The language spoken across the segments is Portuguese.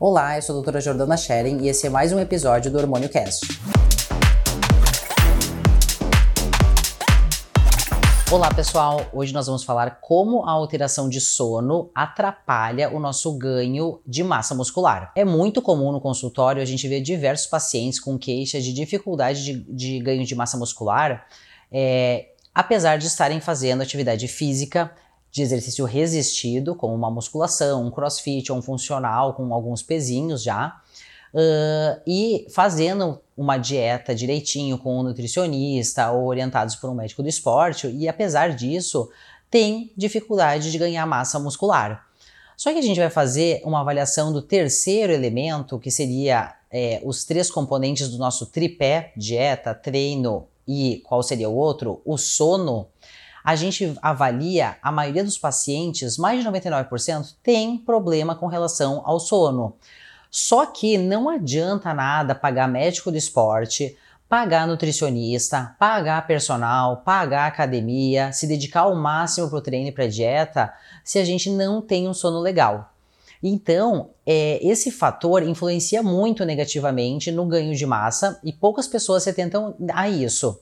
Olá, eu sou a doutora Jordana Schering e esse é mais um episódio do Hormônio Cast. Olá pessoal, hoje nós vamos falar como a alteração de sono atrapalha o nosso ganho de massa muscular. É muito comum no consultório a gente ver diversos pacientes com queixas de dificuldade de, de ganho de massa muscular, é, apesar de estarem fazendo atividade física de exercício resistido, como uma musculação, um crossfit ou um funcional com alguns pezinhos já, uh, e fazendo uma dieta direitinho com um nutricionista ou orientados por um médico do esporte, e apesar disso, tem dificuldade de ganhar massa muscular. Só que a gente vai fazer uma avaliação do terceiro elemento, que seria é, os três componentes do nosso tripé: dieta, treino e qual seria o outro? O sono a gente avalia a maioria dos pacientes, mais de 99%, tem problema com relação ao sono. Só que não adianta nada pagar médico do esporte, pagar nutricionista, pagar personal, pagar academia, se dedicar ao máximo para o treino e para a dieta, se a gente não tem um sono legal. Então, é, esse fator influencia muito negativamente no ganho de massa e poucas pessoas se atentam a isso.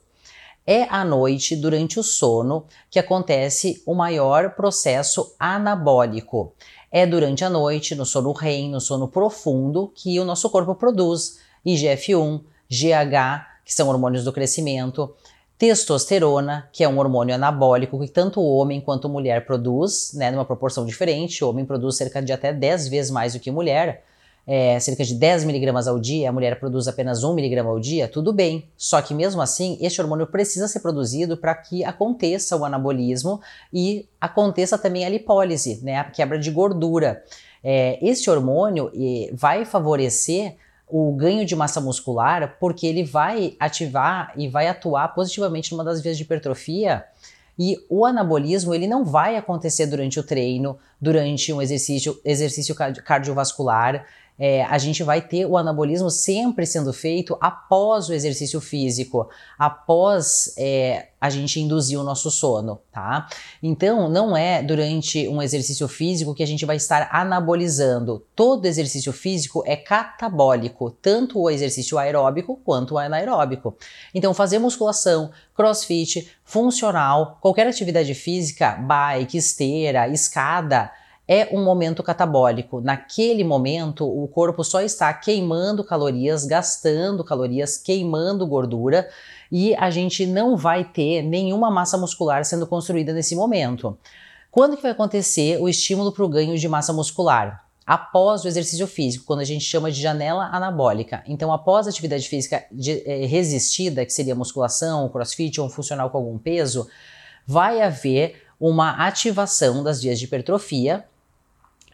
É à noite, durante o sono, que acontece o maior processo anabólico. É durante a noite, no sono REM, no sono profundo, que o nosso corpo produz IGF-1, GH, que são hormônios do crescimento, testosterona, que é um hormônio anabólico que tanto o homem quanto a mulher produz, né, numa proporção diferente. O homem produz cerca de até 10 vezes mais do que a mulher é, cerca de 10 miligramas ao dia, a mulher produz apenas 1 miligrama ao dia, tudo bem. Só que mesmo assim, este hormônio precisa ser produzido para que aconteça o anabolismo e aconteça também a lipólise, né, a quebra de gordura. É, este hormônio vai favorecer o ganho de massa muscular porque ele vai ativar e vai atuar positivamente numa das vias de hipertrofia e o anabolismo ele não vai acontecer durante o treino, durante um exercício, exercício cardiovascular é, a gente vai ter o anabolismo sempre sendo feito após o exercício físico, após é, a gente induzir o nosso sono, tá? Então, não é durante um exercício físico que a gente vai estar anabolizando. Todo exercício físico é catabólico, tanto o exercício aeróbico quanto o anaeróbico. Então, fazer musculação, crossfit, funcional, qualquer atividade física, bike, esteira, escada, é um momento catabólico. Naquele momento, o corpo só está queimando calorias, gastando calorias, queimando gordura e a gente não vai ter nenhuma massa muscular sendo construída nesse momento. Quando que vai acontecer o estímulo para o ganho de massa muscular? Após o exercício físico, quando a gente chama de janela anabólica. Então, após a atividade física de, é, resistida, que seria musculação, crossfit ou um funcional com algum peso, vai haver uma ativação das vias de hipertrofia,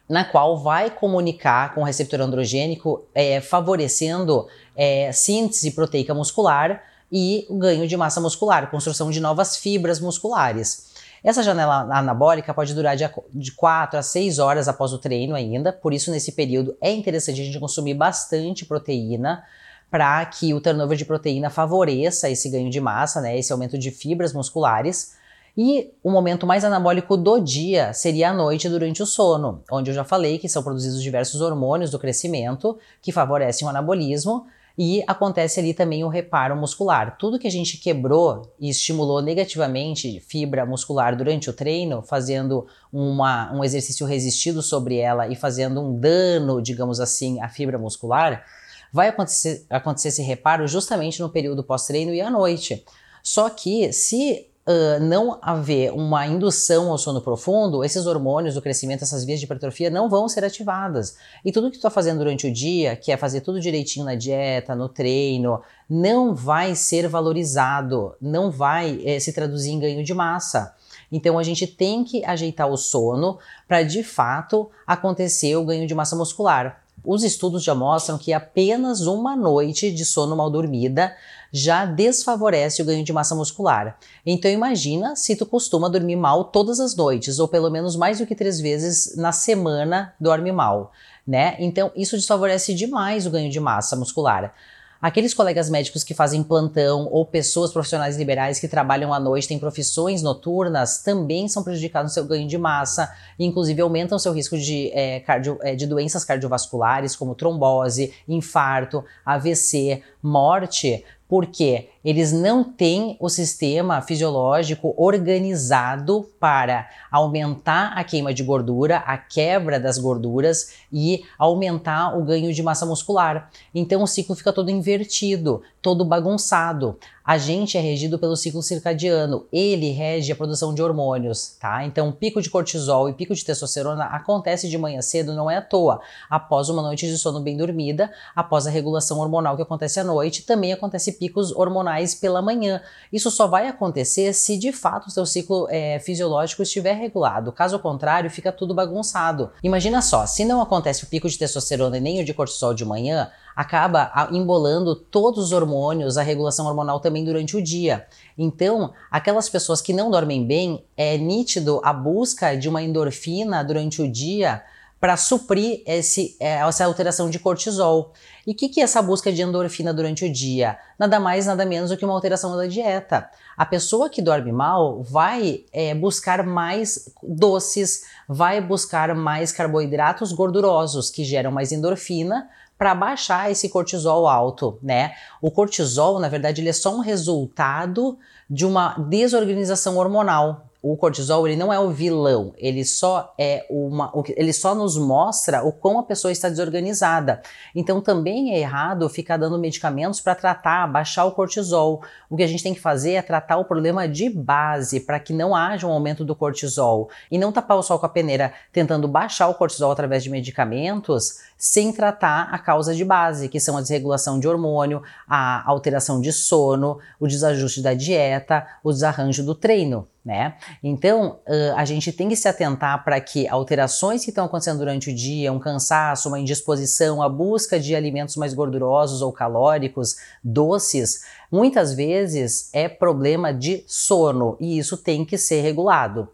na qual vai comunicar com o receptor androgênico, é, favorecendo é, síntese proteica muscular e o ganho de massa muscular, construção de novas fibras musculares. Essa janela anabólica pode durar de, de 4 a 6 horas após o treino ainda, por isso nesse período é interessante a gente consumir bastante proteína para que o turnover de proteína favoreça esse ganho de massa, né, esse aumento de fibras musculares. E o momento mais anabólico do dia seria a noite durante o sono, onde eu já falei que são produzidos diversos hormônios do crescimento que favorecem o anabolismo e acontece ali também o reparo muscular. Tudo que a gente quebrou e estimulou negativamente fibra muscular durante o treino, fazendo uma, um exercício resistido sobre ela e fazendo um dano, digamos assim, à fibra muscular, vai acontecer, acontecer esse reparo justamente no período pós-treino e à noite. Só que se uh, não haver uma indução ao sono profundo, esses hormônios do crescimento, essas vias de hipertrofia não vão ser ativadas. E tudo que tu está fazendo durante o dia, que é fazer tudo direitinho na dieta, no treino, não vai ser valorizado, não vai eh, se traduzir em ganho de massa. Então a gente tem que ajeitar o sono para de fato acontecer o ganho de massa muscular. Os estudos já mostram que apenas uma noite de sono mal dormida já desfavorece o ganho de massa muscular. Então imagina se tu costuma dormir mal todas as noites, ou pelo menos mais do que três vezes na semana dorme mal, né? Então isso desfavorece demais o ganho de massa muscular. Aqueles colegas médicos que fazem plantão ou pessoas profissionais liberais que trabalham à noite, têm profissões noturnas, também são prejudicados no seu ganho de massa, inclusive aumentam seu risco de, é, cardio, é, de doenças cardiovasculares, como trombose, infarto, AVC, morte, porque eles não têm o sistema fisiológico organizado para aumentar a queima de gordura, a quebra das gorduras e aumentar o ganho de massa muscular. Então o ciclo fica todo invertido, todo bagunçado. A gente é regido pelo ciclo circadiano, ele rege a produção de hormônios, tá? Então, pico de cortisol e pico de testosterona acontece de manhã cedo, não é à toa. Após uma noite de sono bem dormida, após a regulação hormonal que acontece à noite, também acontece picos hormonais pela manhã. Isso só vai acontecer se de fato o seu ciclo é, fisiológico estiver regulado. Caso contrário, fica tudo bagunçado. Imagina só, se não acontece o pico de testosterona e nem o de cortisol de manhã, acaba embolando todos os hormônios, a regulação hormonal também durante o dia. Então, aquelas pessoas que não dormem bem, é nítido a busca de uma endorfina durante o dia para suprir esse, é, essa alteração de cortisol. E o que, que é essa busca de endorfina durante o dia? Nada mais, nada menos do que uma alteração da dieta. A pessoa que dorme mal vai é, buscar mais doces, vai buscar mais carboidratos gordurosos, que geram mais endorfina, para baixar esse cortisol alto, né? O cortisol, na verdade, ele é só um resultado de uma desorganização hormonal o cortisol ele não é o vilão, ele só é uma, ele só nos mostra o como a pessoa está desorganizada. Então também é errado ficar dando medicamentos para tratar, baixar o cortisol. O que a gente tem que fazer é tratar o problema de base para que não haja um aumento do cortisol e não tapar o sol com a peneira tentando baixar o cortisol através de medicamentos sem tratar a causa de base, que são a desregulação de hormônio, a alteração de sono, o desajuste da dieta, o desarranjo do treino né? Então, uh, a gente tem que se atentar para que alterações que estão acontecendo durante o dia, um cansaço, uma indisposição, a busca de alimentos mais gordurosos ou calóricos, doces, muitas vezes é problema de sono e isso tem que ser regulado.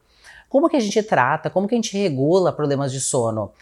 Como que a gente trata, como que a gente regula problemas de sono?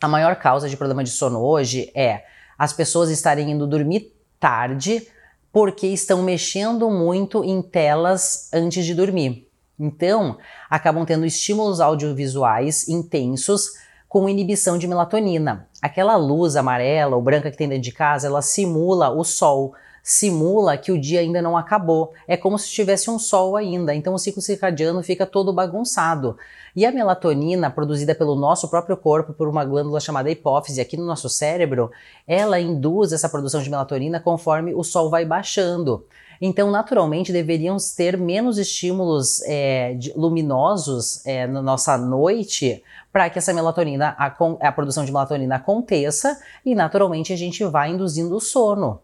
A maior causa de problema de sono hoje é as pessoas estarem indo dormir tarde porque estão mexendo muito em telas antes de dormir. Então, acabam tendo estímulos audiovisuais intensos com inibição de melatonina. Aquela luz amarela ou branca que tem dentro de casa, ela simula o sol, simula que o dia ainda não acabou. É como se tivesse um sol ainda, então o ciclo circadiano fica todo bagunçado. E a melatonina, produzida pelo nosso próprio corpo por uma glândula chamada hipófise aqui no nosso cérebro, ela induz essa produção de melatonina conforme o sol vai baixando. Então, naturalmente, deveríamos ter menos estímulos é, de, luminosos é, na nossa noite para que essa melatonina, a, a produção de melatonina aconteça e, naturalmente, a gente vai induzindo o sono.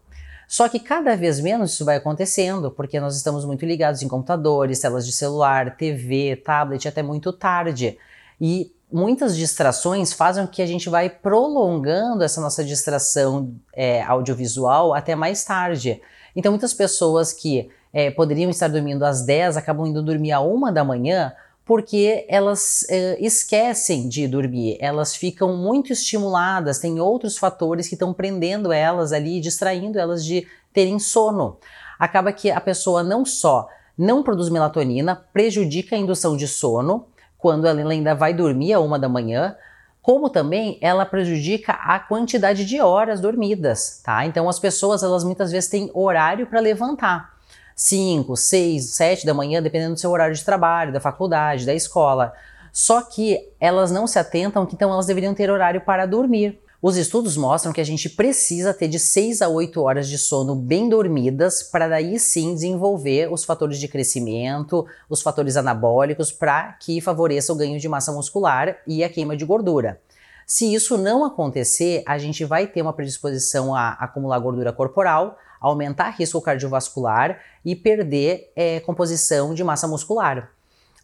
Só que cada vez menos isso vai acontecendo, porque nós estamos muito ligados em computadores, telas de celular, TV, tablet até muito tarde. E muitas distrações fazem com que a gente vai prolongando essa nossa distração é, audiovisual até mais tarde. Então, muitas pessoas que é, poderiam estar dormindo às 10 acabam indo dormir à 1 da manhã porque elas é, esquecem de dormir, elas ficam muito estimuladas, tem outros fatores que estão prendendo elas ali, distraindo elas de terem sono. Acaba que a pessoa não só não produz melatonina, prejudica a indução de sono, quando ela ainda vai dormir a uma da manhã, como também ela prejudica a quantidade de horas dormidas, tá? Então as pessoas, elas muitas vezes têm horário para levantar. 5, 6, 7 da manhã, dependendo do seu horário de trabalho, da faculdade, da escola. Só que elas não se atentam que então elas deveriam ter horário para dormir. Os estudos mostram que a gente precisa ter de 6 a 8 horas de sono bem dormidas para daí sim desenvolver os fatores de crescimento, os fatores anabólicos para que favoreça o ganho de massa muscular e a queima de gordura. Se isso não acontecer, a gente vai ter uma predisposição a acumular gordura corporal, aumentar risco cardiovascular e perder é, composição de massa muscular.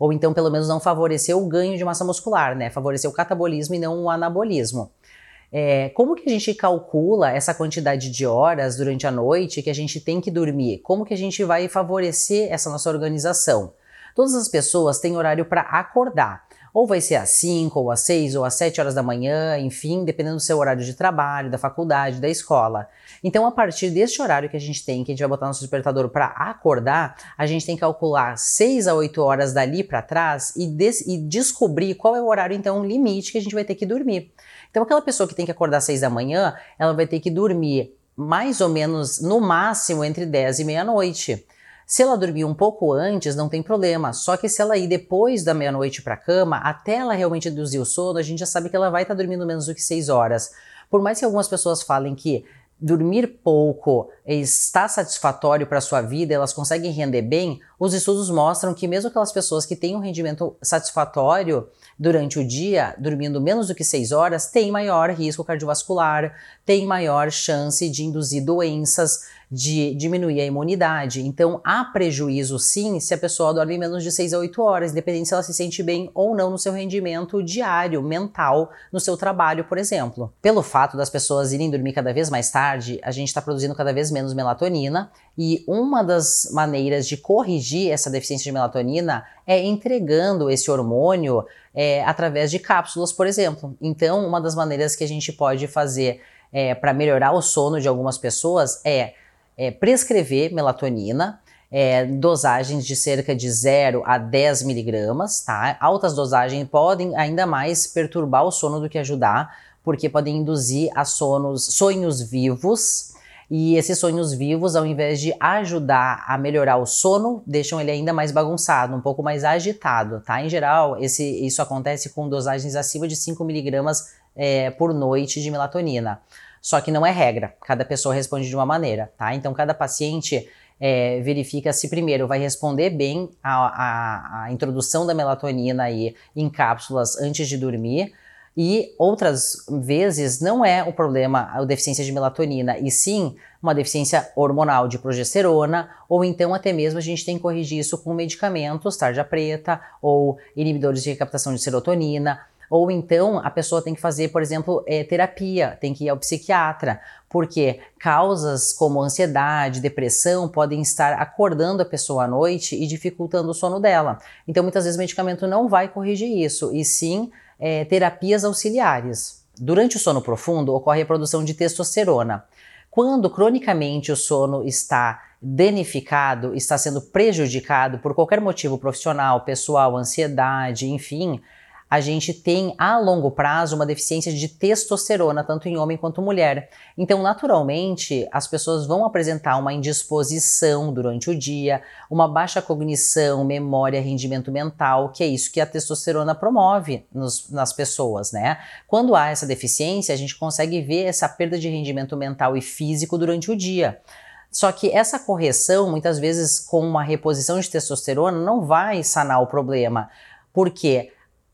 Ou então, pelo menos, não favorecer o ganho de massa muscular, né? Favorecer o catabolismo e não o anabolismo. É, como que a gente calcula essa quantidade de horas durante a noite que a gente tem que dormir? Como que a gente vai favorecer essa nossa organização? Todas as pessoas têm horário para acordar. Ou vai ser às 5, ou às 6, ou às 7 horas da manhã, enfim, dependendo do seu horário de trabalho, da faculdade, da escola. Então, a partir deste horário que a gente tem, que a gente vai botar nosso despertador para acordar, a gente tem que calcular 6 a 8 horas dali para trás e, e descobrir qual é o horário, então, limite que a gente vai ter que dormir. Então, aquela pessoa que tem que acordar às 6 da manhã, ela vai ter que dormir mais ou menos, no máximo, entre 10 e meia-noite. Se ela dormir um pouco antes, não tem problema. Só que se ela ir depois da meia-noite para a cama, até ela realmente induzir o sono, a gente já sabe que ela vai estar tá dormindo menos do que 6 horas. Por mais que algumas pessoas falem que dormir pouco está satisfatório para a sua vida, elas conseguem render bem, os estudos mostram que mesmo aquelas pessoas que têm um rendimento satisfatório durante o dia, dormindo menos do que 6 horas, têm maior risco cardiovascular, têm maior chance de induzir doenças, de diminuir a imunidade. Então, há prejuízo sim se a pessoa dorme menos de 6 a 8 horas, independente se ela se sente bem ou não no seu rendimento diário, mental, no seu trabalho, por exemplo. Pelo fato das pessoas irem dormir cada vez mais tarde, a gente está produzindo cada vez menos melatonina e uma das maneiras de corrigir essa deficiência de melatonina é entregando esse hormônio é, através de cápsulas, por exemplo. Então, uma das maneiras que a gente pode fazer é, para melhorar o sono de algumas pessoas é é, prescrever melatonina, é, dosagens de cerca de 0 a 10 miligramas, tá? Altas dosagens podem ainda mais perturbar o sono do que ajudar, porque podem induzir a sonos, sonhos vivos, e esses sonhos vivos, ao invés de ajudar a melhorar o sono, deixam ele ainda mais bagunçado, um pouco mais agitado, tá? Em geral, esse, isso acontece com dosagens acima de 5 miligramas é, por noite de melatonina. Só que não é regra, cada pessoa responde de uma maneira, tá? Então cada paciente é, verifica se primeiro vai responder bem a, introdução da melatonina aí em cápsulas antes de dormir. E outras vezes não é o problema a deficiência de melatonina, e sim uma deficiência hormonal de progesterona, ou então até mesmo a gente tem que corrigir isso com medicamentos, tarja preta, ou inibidores de recaptação de serotonina, ou então a pessoa tem que fazer, por exemplo, é, terapia, tem que ir ao psiquiatra, porque causas como ansiedade, depressão podem estar acordando a pessoa à noite e dificultando o sono dela. Então muitas vezes o medicamento não vai corrigir isso, e sim é, terapias auxiliares. Durante o sono profundo ocorre a produção de testosterona. Quando cronicamente o sono está danificado, está sendo prejudicado por qualquer motivo profissional, pessoal, ansiedade, enfim, a gente tem a longo prazo uma deficiência de testosterona, tanto em homem quanto mulher. Então, naturalmente, as pessoas vão apresentar uma indisposição durante o dia, uma baixa cognição, memória, rendimento mental, que é isso que a testosterona promove nos, nas pessoas, né? Quando há essa deficiência, a gente consegue ver essa perda de rendimento mental e físico durante o dia. Só que essa correção, muitas vezes com uma reposição de testosterona, não vai sanar o problema. Por quê?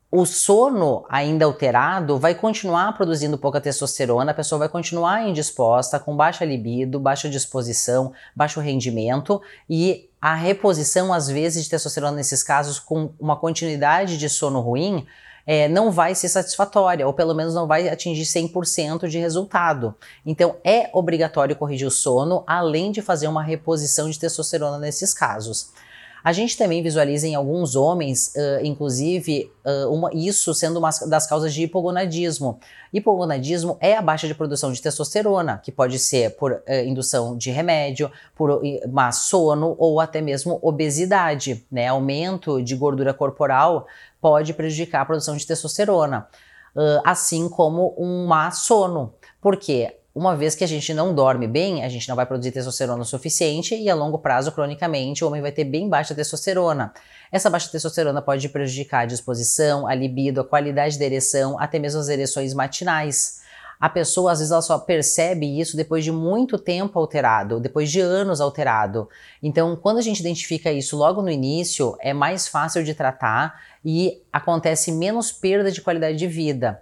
O sono ainda alterado vai continuar produzindo pouca testosterona, a pessoa vai continuar indisposta, com baixa libido, baixa disposição, baixo rendimento e a reposição, às vezes, de testosterona nesses casos, com uma continuidade de sono ruim, é, não vai ser satisfatória, ou pelo menos não vai atingir 100% de resultado. Então, é obrigatório corrigir o sono, além de fazer uma reposição de testosterona nesses casos. A gente também visualiza em alguns homens, uh, inclusive, uh, uma, isso sendo uma das causas de hipogonadismo. Hipogonadismo é a baixa de produção de testosterona, que pode ser por uh, indução de remédio, por má sono ou até mesmo obesidade. Né? Aumento de gordura corporal pode prejudicar a produção de testosterona, assim como um má sono. Por quê? Uma vez que a gente não dorme bem, a gente não vai produzir testosterona o suficiente e a longo prazo, cronicamente, o homem vai ter bem baixa testosterona. Essa baixa testosterona pode prejudicar a disposição, a libido, a qualidade da ereção, até mesmo as ereções matinais. A pessoa, às vezes, ela só percebe isso depois de muito tempo alterado, depois de anos alterado. Então, quando a gente identifica isso logo no início, é mais fácil de tratar e acontece menos perda de qualidade de vida.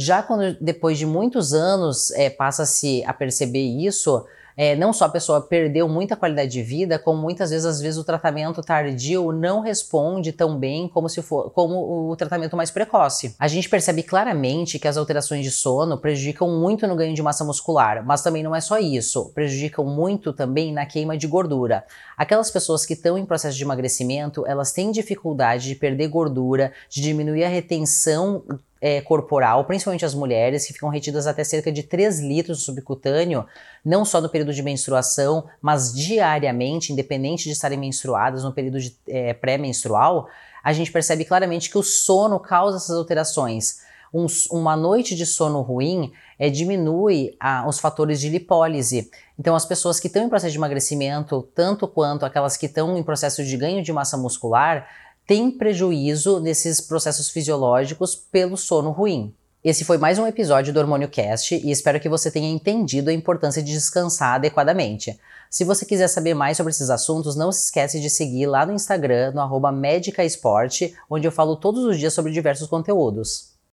Já quando depois de muitos anos é, passa-se a perceber isso, é, não só a pessoa perdeu muita qualidade de vida, como muitas vezes, às vezes, o tratamento tardio não responde tão bem como se for como o tratamento mais precoce. A gente percebe claramente que as alterações de sono prejudicam muito no ganho de massa muscular, mas também não é só isso, prejudicam muito também na queima de gordura. Aquelas pessoas que estão em processo de emagrecimento, elas têm dificuldade de perder gordura, de diminuir a retenção é, corporal, principalmente as mulheres, que ficam retidas até cerca de 3 litros subcutâneo, não só no período de menstruação, mas diariamente, independente de estarem menstruadas no período é, pré-menstrual, a gente percebe claramente que o sono causa essas alterações. Um, uma noite de sono ruim é, diminui a, os fatores de lipólise. Então, as pessoas que estão em processo de emagrecimento, tanto quanto aquelas que estão em processo de ganho de massa muscular, tem prejuízo nesses processos fisiológicos pelo sono ruim. Esse foi mais um episódio do Hormônio Cast e espero que você tenha entendido a importância de descansar adequadamente. Se você quiser saber mais sobre esses assuntos, não se esquece de seguir lá no Instagram, no arroba onde eu falo todos os dias sobre diversos conteúdos.